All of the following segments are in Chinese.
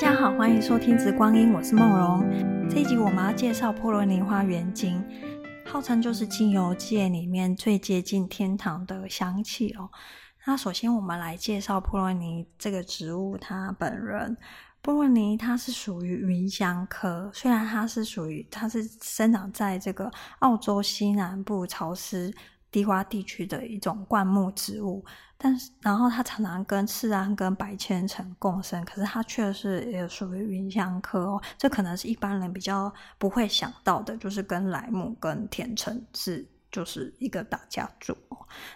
大家好，欢迎收听《直光阴》，我是梦荣。这一集我们要介绍波罗尼花原精，号称就是精油界里面最接近天堂的香气哦。那首先我们来介绍波罗尼这个植物，它本人。波罗尼它是属于芸香科，虽然它是属于它是生长在这个澳洲西南部潮湿低洼地区的一种灌木植物。但是，然后它常常跟赤安跟白千层共生，可是它却是也属于芸香科哦。这可能是一般人比较不会想到的，就是跟莱姆跟甜橙是就是一个大家族。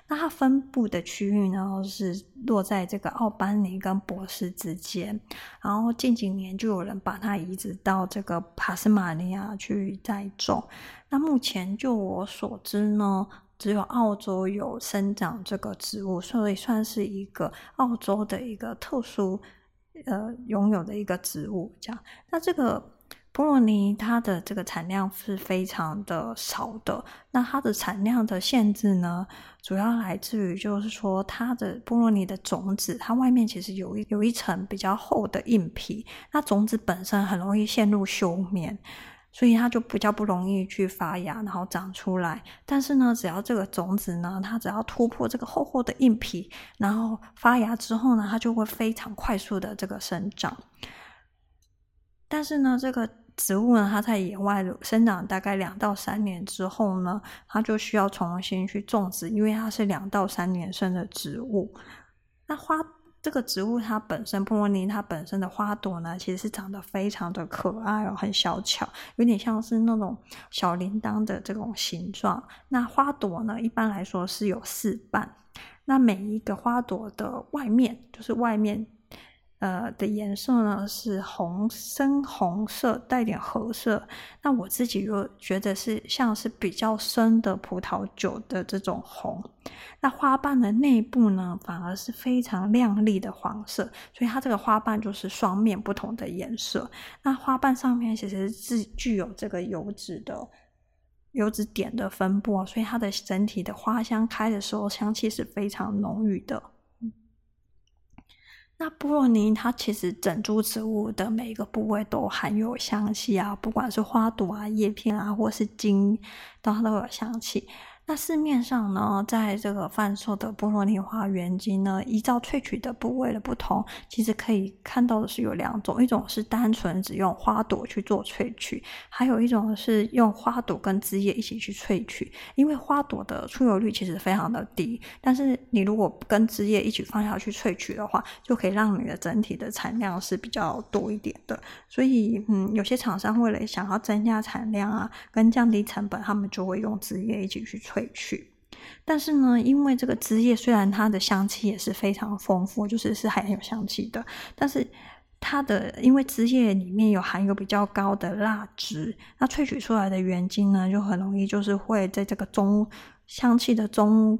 那它分布的区域呢，是落在这个奥班尼跟博斯之间。然后近几年就有人把它移植到这个帕斯马尼亚去栽种。那目前就我所知呢。只有澳洲有生长这个植物，所以算是一个澳洲的一个特殊呃拥有的一个植物。这样，那这个波罗尼它的这个产量是非常的少的。那它的产量的限制呢，主要来自于就是说它的波罗尼的种子，它外面其实有一有一层比较厚的硬皮，那种子本身很容易陷入休眠。所以它就比较不容易去发芽，然后长出来。但是呢，只要这个种子呢，它只要突破这个厚厚的硬皮，然后发芽之后呢，它就会非常快速的这个生长。但是呢，这个植物呢，它在野外生长大概两到三年之后呢，它就需要重新去种植，因为它是两到三年生的植物。那花。这个植物它本身，波罗尼它本身的花朵呢，其实是长得非常的可爱哦，很小巧，有点像是那种小铃铛的这种形状。那花朵呢，一般来说是有四瓣，那每一个花朵的外面，就是外面。呃的颜色呢是红，深红色带点褐色。那我自己又觉得是像是比较深的葡萄酒的这种红。那花瓣的内部呢，反而是非常亮丽的黄色，所以它这个花瓣就是双面不同的颜色。那花瓣上面其实是具有这个油脂的油脂点的分布，所以它的整体的花香开的时候，香气是非常浓郁的。那波罗尼它其实整株植物的每一个部位都含有香气啊，不管是花朵啊、叶片啊，或是茎，都它都有香气。那市面上呢，在这个贩售的波罗尼花原精呢，依照萃取的部位的不同，其实可以看到的是有两种，一种是单纯只用花朵去做萃取，还有一种是用花朵跟枝叶一起去萃取。因为花朵的出油率其实非常的低，但是你如果跟枝叶一起放下去萃取的话，就可以让你的整体的产量是比较多一点的。所以，嗯，有些厂商为了想要增加产量啊，跟降低成本，他们就会用枝叶一起去萃。萃取，但是呢，因为这个枝叶虽然它的香气也是非常丰富，就是是含有香气的，但是它的因为枝叶里面有含有比较高的蜡质，那萃取出来的原精呢，就很容易就是会在这个中香气的中。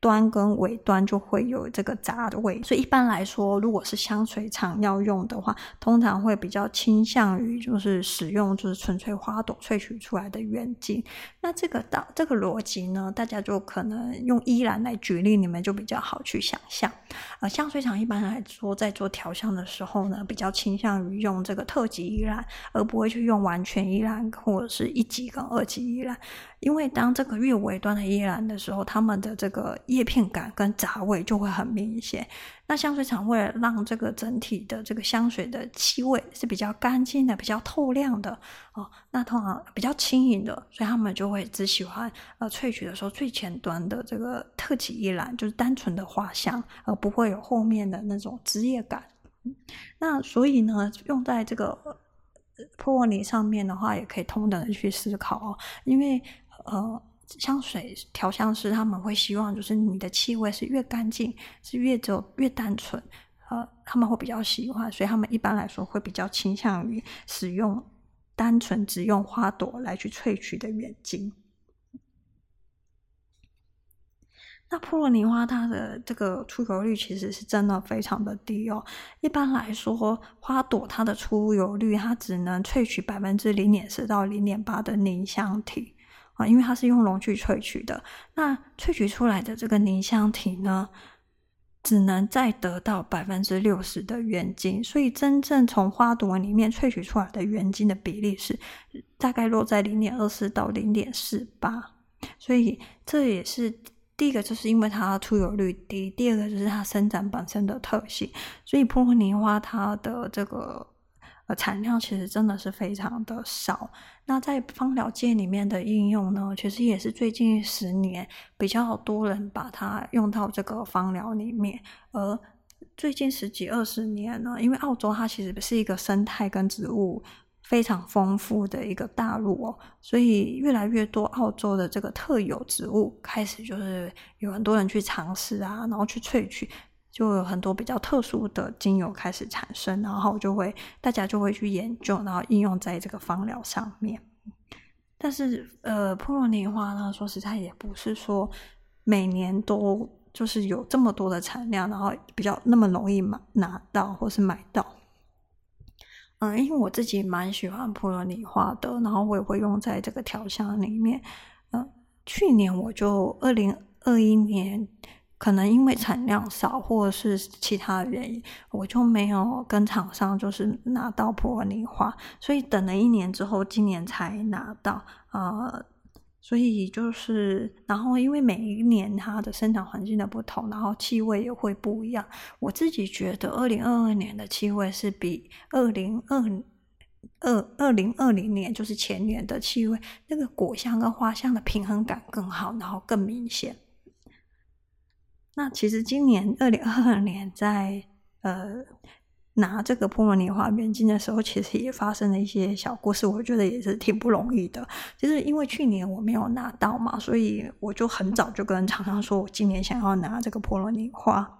端跟尾端就会有这个杂味，所以一般来说，如果是香水厂要用的话，通常会比较倾向于就是使用就是纯粹花朵萃取出来的原精。那这个道这个逻辑呢，大家就可能用依兰来举例，你们就比较好去想象。呃，香水厂一般来说在做调香的时候呢，比较倾向于用这个特级依兰，而不会去用完全依兰或者是一级跟二级依兰。因为当这个越尾端的依兰的时候，它们的这个叶片感跟杂味就会很明显。那香水厂为了让这个整体的这个香水的气味是比较干净的、比较透亮的哦，那通常比较轻盈的，所以他们就会只喜欢呃萃取的时候最前端的这个特级依兰，就是单纯的花香，而不会有后面的那种枝叶感。那所以呢，用在这个波罗尼上面的话，也可以同等的去思考哦，因为。呃，香水调香师他们会希望，就是你的气味是越干净，是越走越单纯，呃，他们会比较喜欢，所以他们一般来说会比较倾向于使用单纯只用花朵来去萃取的原精。那普罗尼花它的这个出油率其实是真的非常的低哦。一般来说，花朵它的出油率它只能萃取百分之零点四到零点八的凝香体。啊，因为它是用笼去萃取的，那萃取出来的这个凝香体呢，只能再得到百分之六十的原精，所以真正从花朵里面萃取出来的原精的比例是大概落在零点二四到零点四八，所以这也是第一个，就是因为它出油率低；第二个就是它生长本身的特性，所以波罗尼花它的这个。呃，产量其实真的是非常的少。那在芳疗界里面的应用呢，其实也是最近十年比较多人把它用到这个芳疗里面。而最近十几二十年呢，因为澳洲它其实是一个生态跟植物非常丰富的一个大陆哦，所以越来越多澳洲的这个特有植物开始就是有很多人去尝试啊，然后去萃取。就有很多比较特殊的精油开始产生，然后就会大家就会去研究，然后应用在这个芳疗上面。但是，呃，普罗尼花呢，说实在也不是说每年都就是有这么多的产量，然后比较那么容易买拿到或是买到。嗯，因为我自己蛮喜欢普罗尼花的，然后我也会用在这个调香里面。嗯，去年我就二零二一年。可能因为产量少，或者是其他的原因，我就没有跟厂商就是拿到波罗尼花，所以等了一年之后，今年才拿到。呃，所以就是，然后因为每一年它的生长环境的不同，然后气味也会不一样。我自己觉得，二零二二年的气味是比二零二二二零二零年，就是前年的气味，那个果香跟花香的平衡感更好，然后更明显。那其实今年二零二二年在呃拿这个波罗尼花边境的时候，其实也发生了一些小故事，我觉得也是挺不容易的。就是因为去年我没有拿到嘛，所以我就很早就跟厂商说，我今年想要拿这个波罗尼花。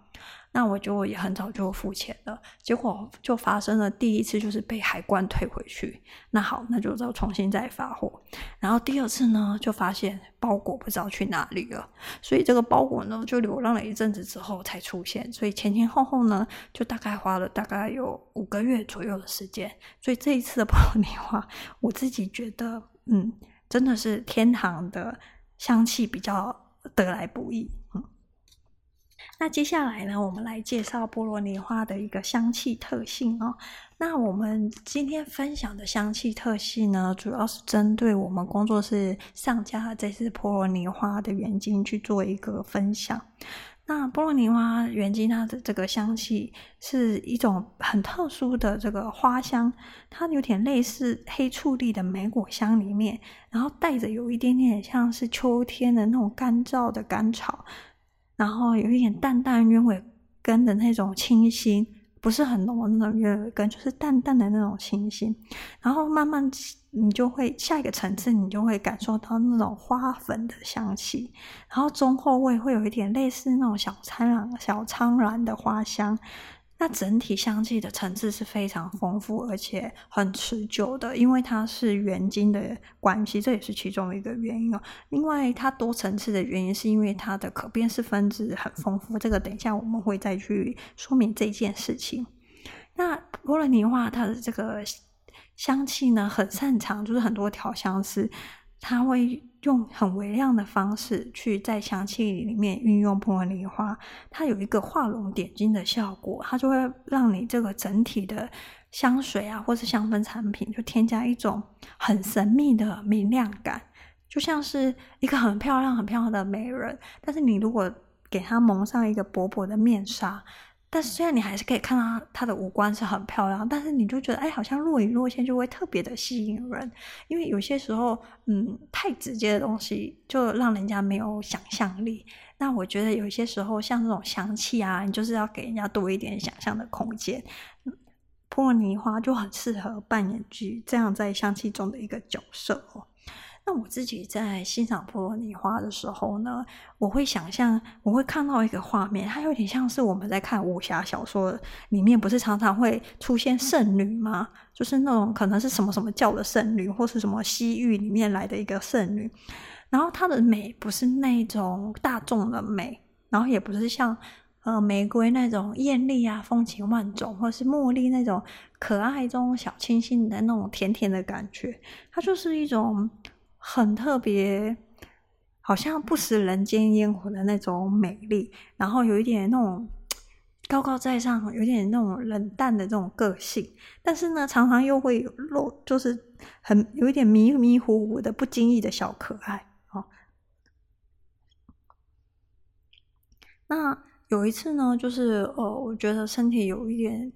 那我就也很早就付钱了，结果就发生了第一次，就是被海关退回去。那好，那就再重新再发货。然后第二次呢，就发现包裹不知道去哪里了，所以这个包裹呢就流浪了一阵子之后才出现。所以前前后后呢，就大概花了大概有五个月左右的时间。所以这一次的爆米花，我自己觉得，嗯，真的是天堂的香气比较得来不易。那接下来呢，我们来介绍波罗尼花的一个香气特性哦。那我们今天分享的香气特性呢，主要是针对我们工作室上架的这支波罗尼花的原精去做一个分享。那波罗尼花原精它的这个香气是一种很特殊的这个花香，它有点类似黑醋栗的莓果香里面，然后带着有一点点像是秋天的那种干燥的干草。然后有一点淡淡鸢尾根的那种清新，不是很浓的那种鸢尾根，就是淡淡的那种清新。然后慢慢你就会下一个层次，你就会感受到那种花粉的香气。然后中后味会有一点类似那种小苍兰、小苍兰的花香。那整体香气的层次是非常丰富，而且很持久的，因为它是原精的关系，这也是其中一个原因哦。另外，它多层次的原因是因为它的可辨识分子很丰富，这个等一下我们会再去说明这件事情。那波罗尼花它的这个香气呢，很擅长，就是很多调香师。他会用很微量的方式去在香气里面运用波罗尼花，它有一个画龙点睛的效果，它就会让你这个整体的香水啊，或是香氛产品，就添加一种很神秘的明亮感，就像是一个很漂亮、很漂亮的美人，但是你如果给它蒙上一个薄薄的面纱。但是虽然你还是可以看到它的五官是很漂亮，但是你就觉得哎，好像若隐若现，就会特别的吸引人。因为有些时候，嗯，太直接的东西就让人家没有想象力。那我觉得有些时候，像这种香气啊，你就是要给人家多一点想象的空间。波罗尼花就很适合扮演剧这样在香气中的一个角色哦。那我自己在欣赏波罗尼花的时候呢，我会想象，我会看到一个画面，它有点像是我们在看武侠小说里面，不是常常会出现圣女吗？就是那种可能是什么什么教的圣女，或是什么西域里面来的一个圣女。然后她的美不是那种大众的美，然后也不是像呃玫瑰那种艳丽啊、风情万种，或是茉莉那种可爱中小清新的那种甜甜的感觉。它就是一种。很特别，好像不食人间烟火的那种美丽，然后有一点那种高高在上，有点那种冷淡的这种个性，但是呢，常常又会有露，就是很有一点迷迷糊糊的、不经意的小可爱哦。那有一次呢，就是呃，我觉得身体有一点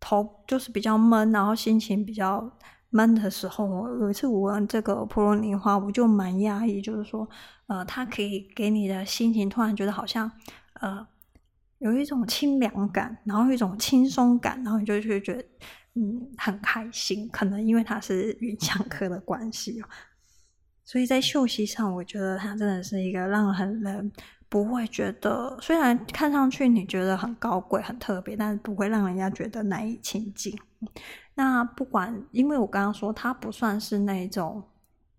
头，就是比较闷，然后心情比较闷的时候，我有一次我闻这个普罗尼花，我就蛮压抑，就是说，呃，它可以给你的心情突然觉得好像呃。有一种清凉感，然后一种轻松感，然后你就会觉得，嗯，很开心。可能因为它是芸香科的关系哦，所以在休息上，我觉得它真的是一个让很人不会觉得，虽然看上去你觉得很高贵、很特别，但是不会让人家觉得难以亲近。那不管，因为我刚刚说它不算是那种。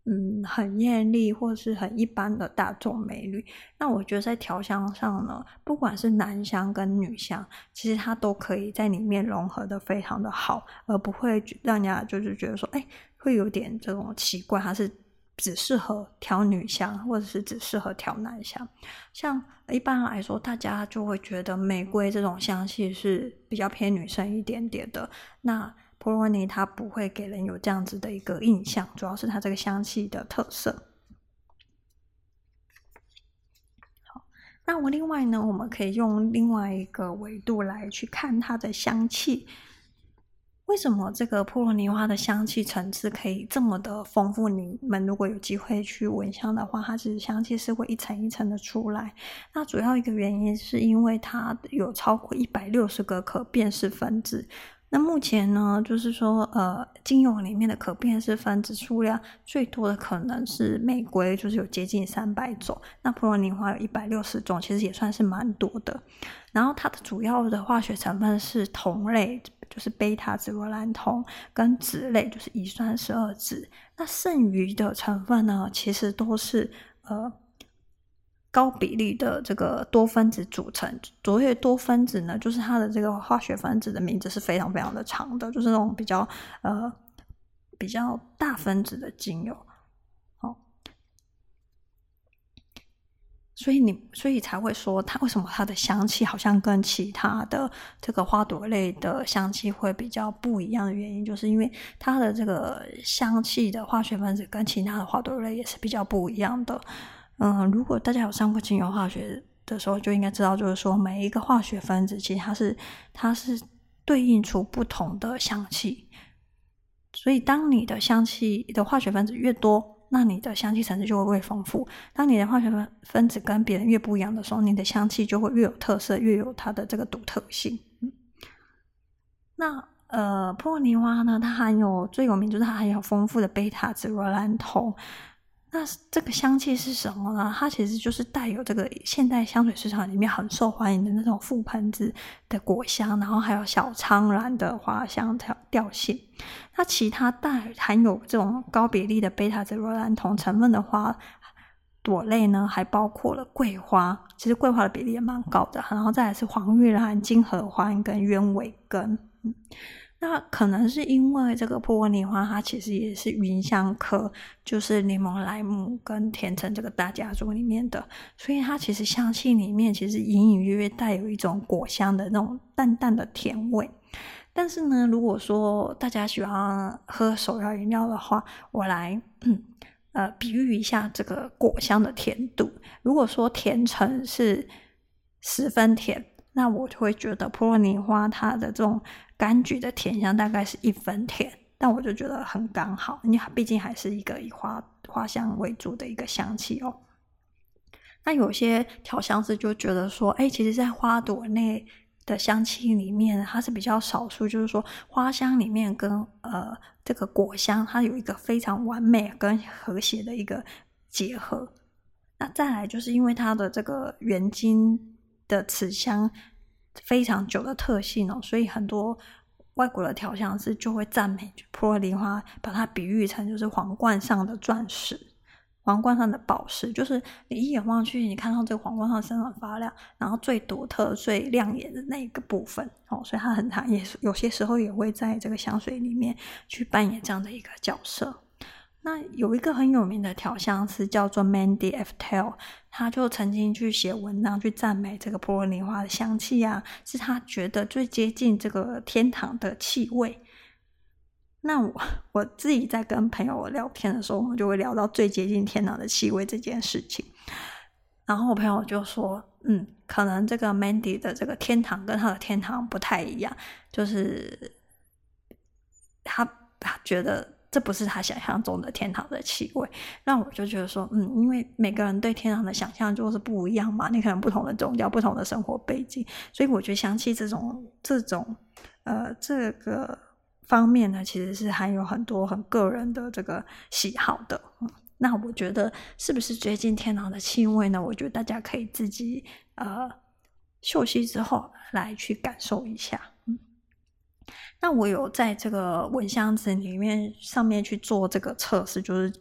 嗯，很艳丽或是很一般的大众美女。那我觉得在调香上呢，不管是男香跟女香，其实它都可以在里面融合的非常的好，而不会让人家就是觉得说，哎，会有点这种奇怪，它是只适合调女香，或者是只适合调男香。像一般来说，大家就会觉得玫瑰这种香气是比较偏女生一点点的。那普罗尼它不会给人有这样子的一个印象，主要是它这个香气的特色。好，那我另外呢，我们可以用另外一个维度来去看它的香气。为什么这个波罗尼花的香气层次可以这么的丰富？你们如果有机会去闻香的话，它其实香气是会一层一层的出来。那主要一个原因是因为它有超过一百六十个可辨识分子。那目前呢，就是说，呃，精油里面的可辨识分子数量最多的可能是玫瑰，就是有接近三百种。那普罗尼花有一百六十种，其实也算是蛮多的。然后它的主要的化学成分是酮类，就是贝塔紫罗兰酮，跟酯类，就是乙酸十二酯。那剩余的成分呢，其实都是呃。高比例的这个多分子组成，卓越多分子呢，就是它的这个化学分子的名字是非常非常的长的，就是那种比较呃比较大分子的精油，所以你所以才会说它为什么它的香气好像跟其他的这个花朵类的香气会比较不一样的原因，就是因为它的这个香气的化学分子跟其他的花朵类也是比较不一样的。嗯，如果大家有上过精油化学的时候，就应该知道，就是说每一个化学分子其实它是它是对应出不同的香气，所以当你的香气的化学分子越多，那你的香气层次就会越丰富。当你的化学分分子跟别人越不一样的时候，你的香气就会越有特色，越有它的这个独特性。嗯，那呃，波罗尼花呢，它含有最有名就是它含有丰富的贝塔紫罗兰酮。那这个香气是什么呢？它其实就是带有这个现代香水市场里面很受欢迎的那种覆盆子的果香，然后还有小苍兰的花香调调性。那其他带含有这种高比例的贝塔紫罗兰酮成分的花朵类呢，还包括了桂花，其实桂花的比例也蛮高的。然后再来是黄玉兰、金合欢跟鸢尾根。嗯那可能是因为这个波罗尼花，它其实也是芸香科，就是柠檬、莱姆跟甜橙这个大家族里面的，所以它其实香气里面其实隐隐约约带有一种果香的那种淡淡的甜味。但是呢，如果说大家喜欢喝手摇饮料的话，我来呃比喻一下这个果香的甜度。如果说甜橙是十分甜，那我就会觉得普罗尼花它的这种。柑橘的甜香大概是一分甜，但我就觉得很刚好，因为毕竟还是一个以花花香为主的一个香气哦。那有些调香师就觉得说，哎，其实，在花朵内的香气里面，它是比较少数，就是说花香里面跟呃这个果香，它有一个非常完美跟和谐的一个结合。那再来就是因为它的这个原精的持香。非常久的特性哦，所以很多外国的调香师就会赞美普罗尼花，把它比喻成就是皇冠上的钻石，皇冠上的宝石，就是你一眼望去，你看到这个皇冠上闪闪发亮，然后最独特、最亮眼的那一个部分哦，所以它很它也有些时候也会在这个香水里面去扮演这样的一个角色。那有一个很有名的调香师叫做 Mandy Eftel，他就曾经去写文章去赞美这个波罗尼花的香气啊，是他觉得最接近这个天堂的气味。那我我自己在跟朋友聊天的时候，我们就会聊到最接近天堂的气味这件事情。然后我朋友就说：“嗯，可能这个 Mandy 的这个天堂跟他的天堂不太一样，就是他他觉得。”这不是他想象中的天堂的气味，那我就觉得说，嗯，因为每个人对天堂的想象就是不一样嘛，你可能不同的宗教、不同的生活背景，所以我觉得香气这种这种呃这个方面呢，其实是含有很多很个人的这个喜好的。嗯，那我觉得是不是接近天堂的气味呢？我觉得大家可以自己呃嗅息之后来去感受一下。那我有在这个蚊香纸里面上面去做这个测试，就是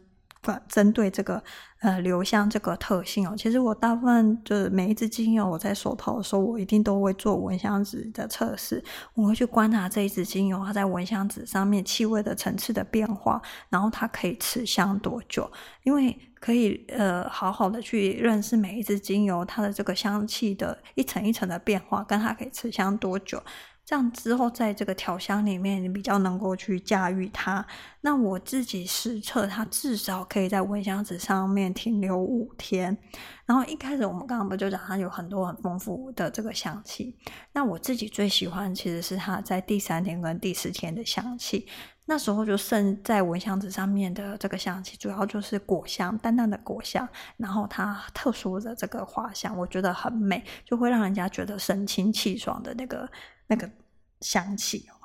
针对这个呃留香这个特性哦。其实我大部分就是每一支精油我在手头的时候，我一定都会做蚊香纸的测试。我会去观察这一支精油它在蚊香纸上面气味的层次的变化，然后它可以持香多久？因为可以呃好好的去认识每一支精油它的这个香气的一层一层的变化，跟它可以持香多久。这样之后，在这个调香里面，你比较能够去驾驭它。那我自己实测，它至少可以在蚊香纸上面停留五天。然后一开始我们刚刚不就讲它有很多很丰富的这个香气？那我自己最喜欢其实是它在第三天跟第四天的香气。那时候就剩在蚊香纸上面的这个香气，主要就是果香，淡淡的果香，然后它特殊的这个花香，我觉得很美，就会让人家觉得神清气爽的那个。那个香气哦，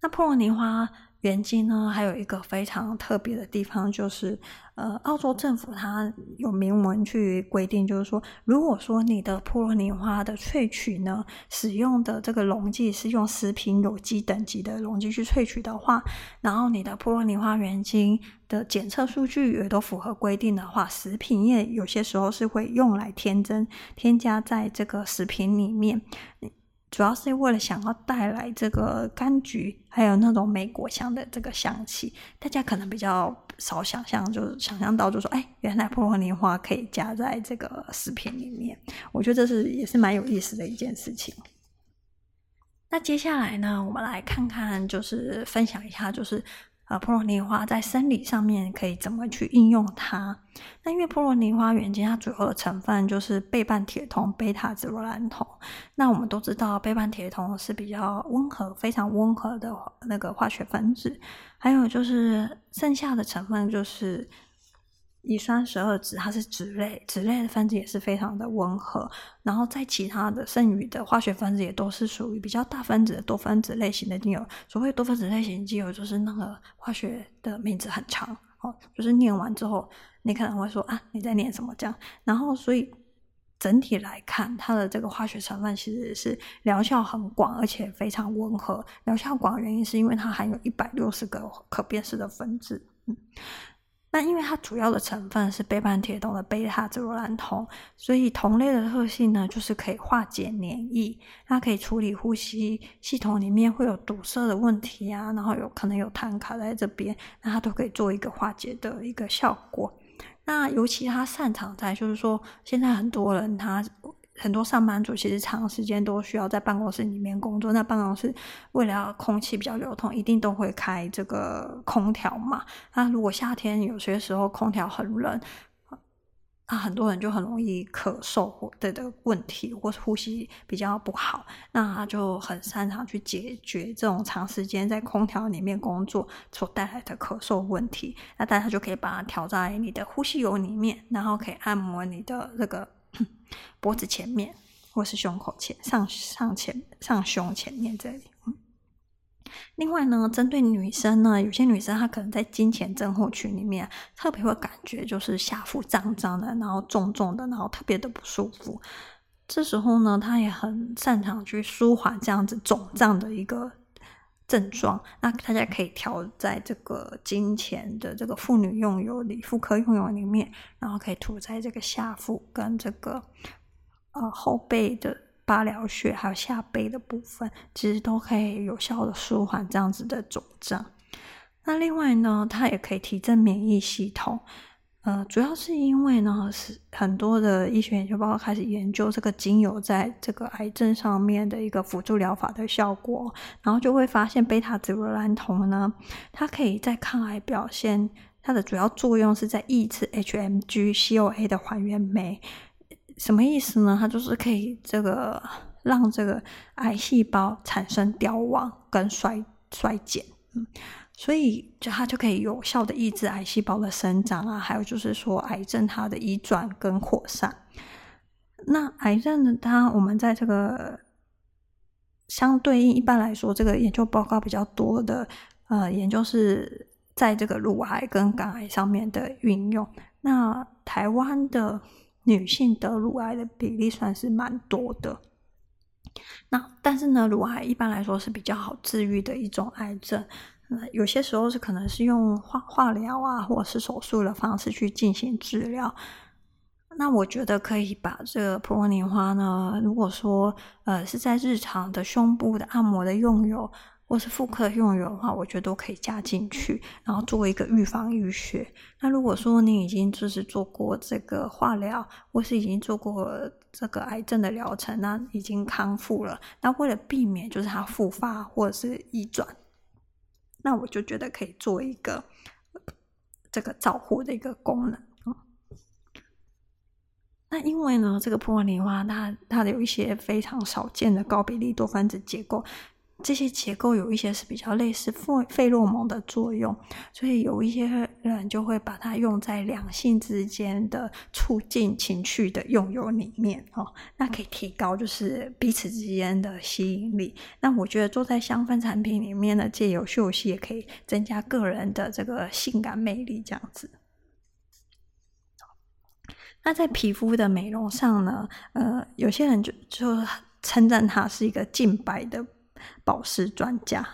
那普罗尼花原精呢，还有一个非常特别的地方，就是呃，澳洲政府它有明文去规定，就是说，如果说你的普罗尼花的萃取呢，使用的这个溶剂是用食品有机等级的溶剂去萃取的话，然后你的普罗尼花原精的检测数据也都符合规定的话，食品业有些时候是会用来添增、添加在这个食品里面。主要是为了想要带来这个柑橘，还有那种莓果香的这个香气，大家可能比较少想象，就是想象到就说，哎，原来波罗尼花可以加在这个食品里面，我觉得这是也是蛮有意思的一件事情。那接下来呢，我们来看看，就是分享一下，就是。呃，普罗尼花在生理上面可以怎么去应用它？那因为普罗尼花原精它主要的成分就是倍半铁酮、贝塔紫罗兰酮。那我们都知道，倍半铁酮是比较温和、非常温和的那个化学分子。还有就是剩下的成分就是。乙酸十二酯，它是酯类，酯类的分子也是非常的温和。然后在其他的剩余的化学分子也都是属于比较大分子的多分子类型的精油。所谓多分子类型精油，就是那个化学的名字很长哦，就是念完之后，你可能会说啊，你在念什么这样。然后所以整体来看，它的这个化学成分其实是疗效很广，而且非常温和。疗效广的原因是因为它含有一百六十个可辨识的分子，嗯。那因为它主要的成分是倍半铁酮的贝塔紫罗兰酮，所以酮类的特性呢，就是可以化解黏液，它可以处理呼吸系统里面会有堵塞的问题啊，然后有可能有痰卡在这边，那它都可以做一个化解的一个效果。那尤其它擅长在，就是说现在很多人他。很多上班族其实长时间都需要在办公室里面工作，那办公室为了空气比较流通，一定都会开这个空调嘛。那如果夏天有些时候空调很冷，啊，很多人就很容易咳嗽或的的问题，或是呼吸比较不好，那他就很擅长去解决这种长时间在空调里面工作所带来的咳嗽问题。那大家就可以把它调在你的呼吸油里面，然后可以按摩你的这个。脖子前面，或是胸口前上上前上胸前面这里。嗯，另外呢，针对女生呢，有些女生她可能在经前症候群里面特别会感觉就是下腹胀胀的，然后重重的，然后特别的不舒服。这时候呢，她也很擅长去舒缓这样子肿胀的一个。症状，那大家可以调在这个金钱的这个妇女用油里、妇科用油里面，然后可以涂在这个下腹跟这个呃后背的八髎穴，还有下背的部分，其实都可以有效的舒缓这样子的肿胀。那另外呢，它也可以提振免疫系统。呃，主要是因为呢，是很多的医学研究报告开始研究这个精油在这个癌症上面的一个辅助疗法的效果，然后就会发现贝塔紫罗兰酮呢，它可以在抗癌表现，它的主要作用是在抑制 HMG CoA 的还原酶。什么意思呢？它就是可以这个让这个癌细胞产生凋亡跟衰衰减，嗯。所以，就它就可以有效的抑制癌细胞的生长啊，还有就是说，癌症它的移转跟扩散。那癌症呢，它我们在这个相对应，一般来说，这个研究报告比较多的，呃，研究是在这个乳癌跟肝癌上面的运用。那台湾的女性得乳癌的比例算是蛮多的。那但是呢，乳癌一般来说是比较好治愈的一种癌症。有些时候是可能是用化化疗啊，或者是手术的方式去进行治疗。那我觉得可以把这个普罗尼花呢，如果说呃是在日常的胸部的按摩的用油，或是妇科用油的话，我觉得都可以加进去，然后作为一个预防淤血。那如果说你已经就是做过这个化疗，或是已经做过这个癌症的疗程，那已经康复了，那为了避免就是它复发或者是移转。那我就觉得可以做一个这个照护的一个功能。那因为呢，这个普罗尼花它它有一些非常少见的高比例多分子结构。这些结构有一些是比较类似费费洛蒙的作用，所以有一些人就会把它用在两性之间的促进情趣的用油里面哦，那可以提高就是彼此之间的吸引力。那我觉得做在香氛产品里面呢，借由嗅息也可以增加个人的这个性感魅力，这样子。那在皮肤的美容上呢，呃，有些人就就称赞它是一个净白的。保湿专家，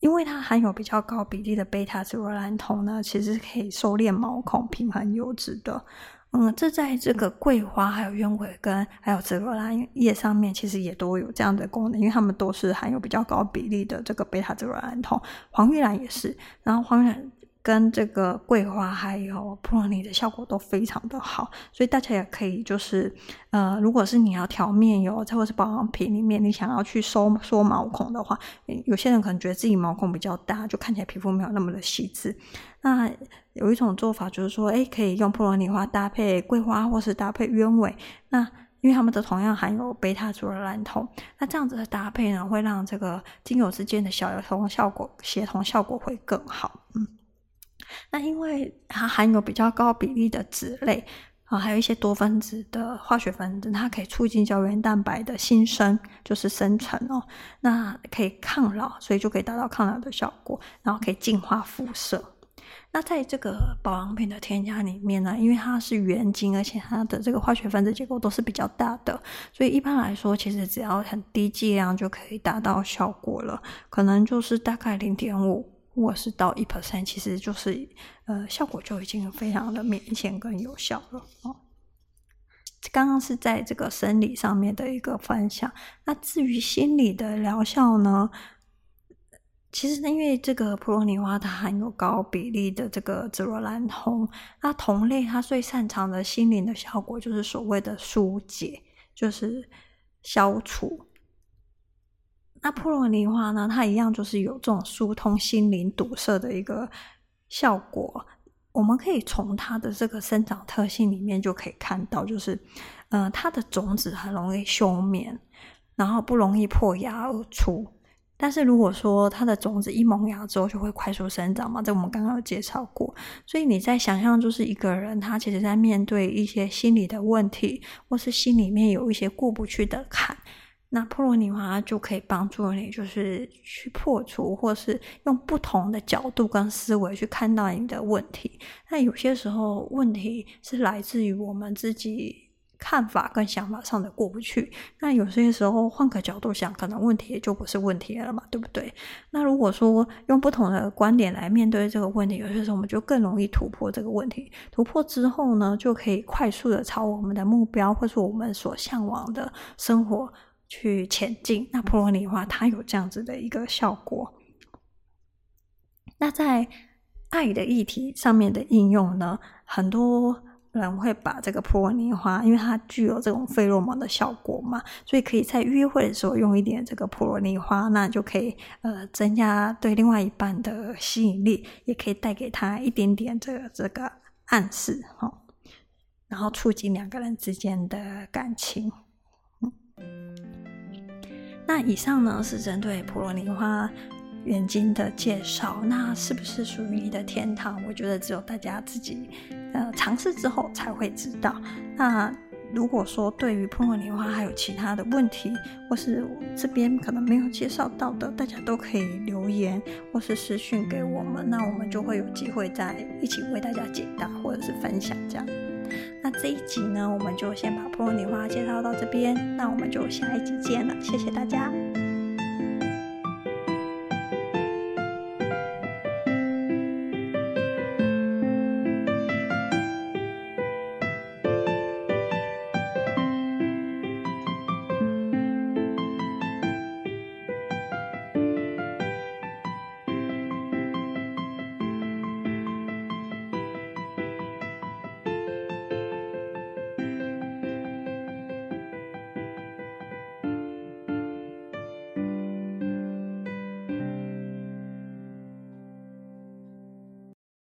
因为它含有比较高比例的贝塔紫罗兰酮呢，其实可以收敛毛孔、平衡油脂的。嗯，这在这个桂花、还有鸢尾根、还有紫罗兰叶上面，其实也都有这样的功能，因为它们都是含有比较高比例的这个贝塔紫罗兰酮。黄玉兰也是，然后黄玉兰。跟这个桂花还有普罗尼的效果都非常的好，所以大家也可以就是，呃，如果是你要调面油，或者是保养品里面，你想要去收缩毛孔的话，有些人可能觉得自己毛孔比较大，就看起来皮肤没有那么的细致。那有一种做法就是说，诶，可以用普罗尼花搭配桂花，或是搭配鸢尾，那因为它们都同样含有贝塔族的蓝酮，那这样子的搭配呢，会让这个精油之间的小油同效果协同效果会更好，嗯。那因为它含有比较高比例的脂类啊，还有一些多分子的化学分子，它可以促进胶原蛋白的新生，就是生成哦。那可以抗老，所以就可以达到抗老的效果，然后可以净化肤色。那在这个保养品的添加里面呢，因为它是原精，而且它的这个化学分子结构都是比较大的，所以一般来说，其实只要很低剂量就可以达到效果了，可能就是大概零点五。或是到一 percent，其实就是呃效果就已经非常的明显跟有效了哦。刚刚是在这个生理上面的一个分享，那至于心理的疗效呢？其实因为这个普罗尼花它含有高比例的这个紫罗兰酮，那同类它最擅长的心灵的效果就是所谓的疏解，就是消除。那普罗尼花呢，它一样就是有这种疏通心灵堵塞的一个效果。我们可以从它的这个生长特性里面就可以看到，就是，呃，它的种子很容易休眠，然后不容易破芽而出。但是如果说它的种子一萌芽之后，就会快速生长嘛，这我们刚刚有介绍过。所以你在想象，就是一个人他其实在面对一些心理的问题，或是心里面有一些过不去的坎。那破罗尼花就可以帮助你，就是去破除，或是用不同的角度跟思维去看到你的问题。那有些时候问题是来自于我们自己看法跟想法上的过不去。那有些时候换个角度想，可能问题也就不是问题了嘛，对不对？那如果说用不同的观点来面对这个问题，有些时候我们就更容易突破这个问题。突破之后呢，就可以快速的朝我们的目标，或是我们所向往的生活。去前进，那普罗尼花它有这样子的一个效果。那在爱的议题上面的应用呢，很多人会把这个普罗尼花，因为它具有这种费洛蒙的效果嘛，所以可以在约会的时候用一点这个普罗尼花，那就可以呃增加对另外一半的吸引力，也可以带给他一点点这个这个暗示哈，然后促进两个人之间的感情。那以上呢是针对普罗尼花。圆晶的介绍，那是不是属于你的天堂？我觉得只有大家自己呃尝试之后才会知道。那如果说对于普罗尼花还有其他的问题，或是我这边可能没有介绍到的，大家都可以留言或是私讯给我们，那我们就会有机会再一起为大家解答或者是分享这样。那这一集呢，我们就先把波罗尼花介绍到这边，那我们就下一集见了，谢谢大家。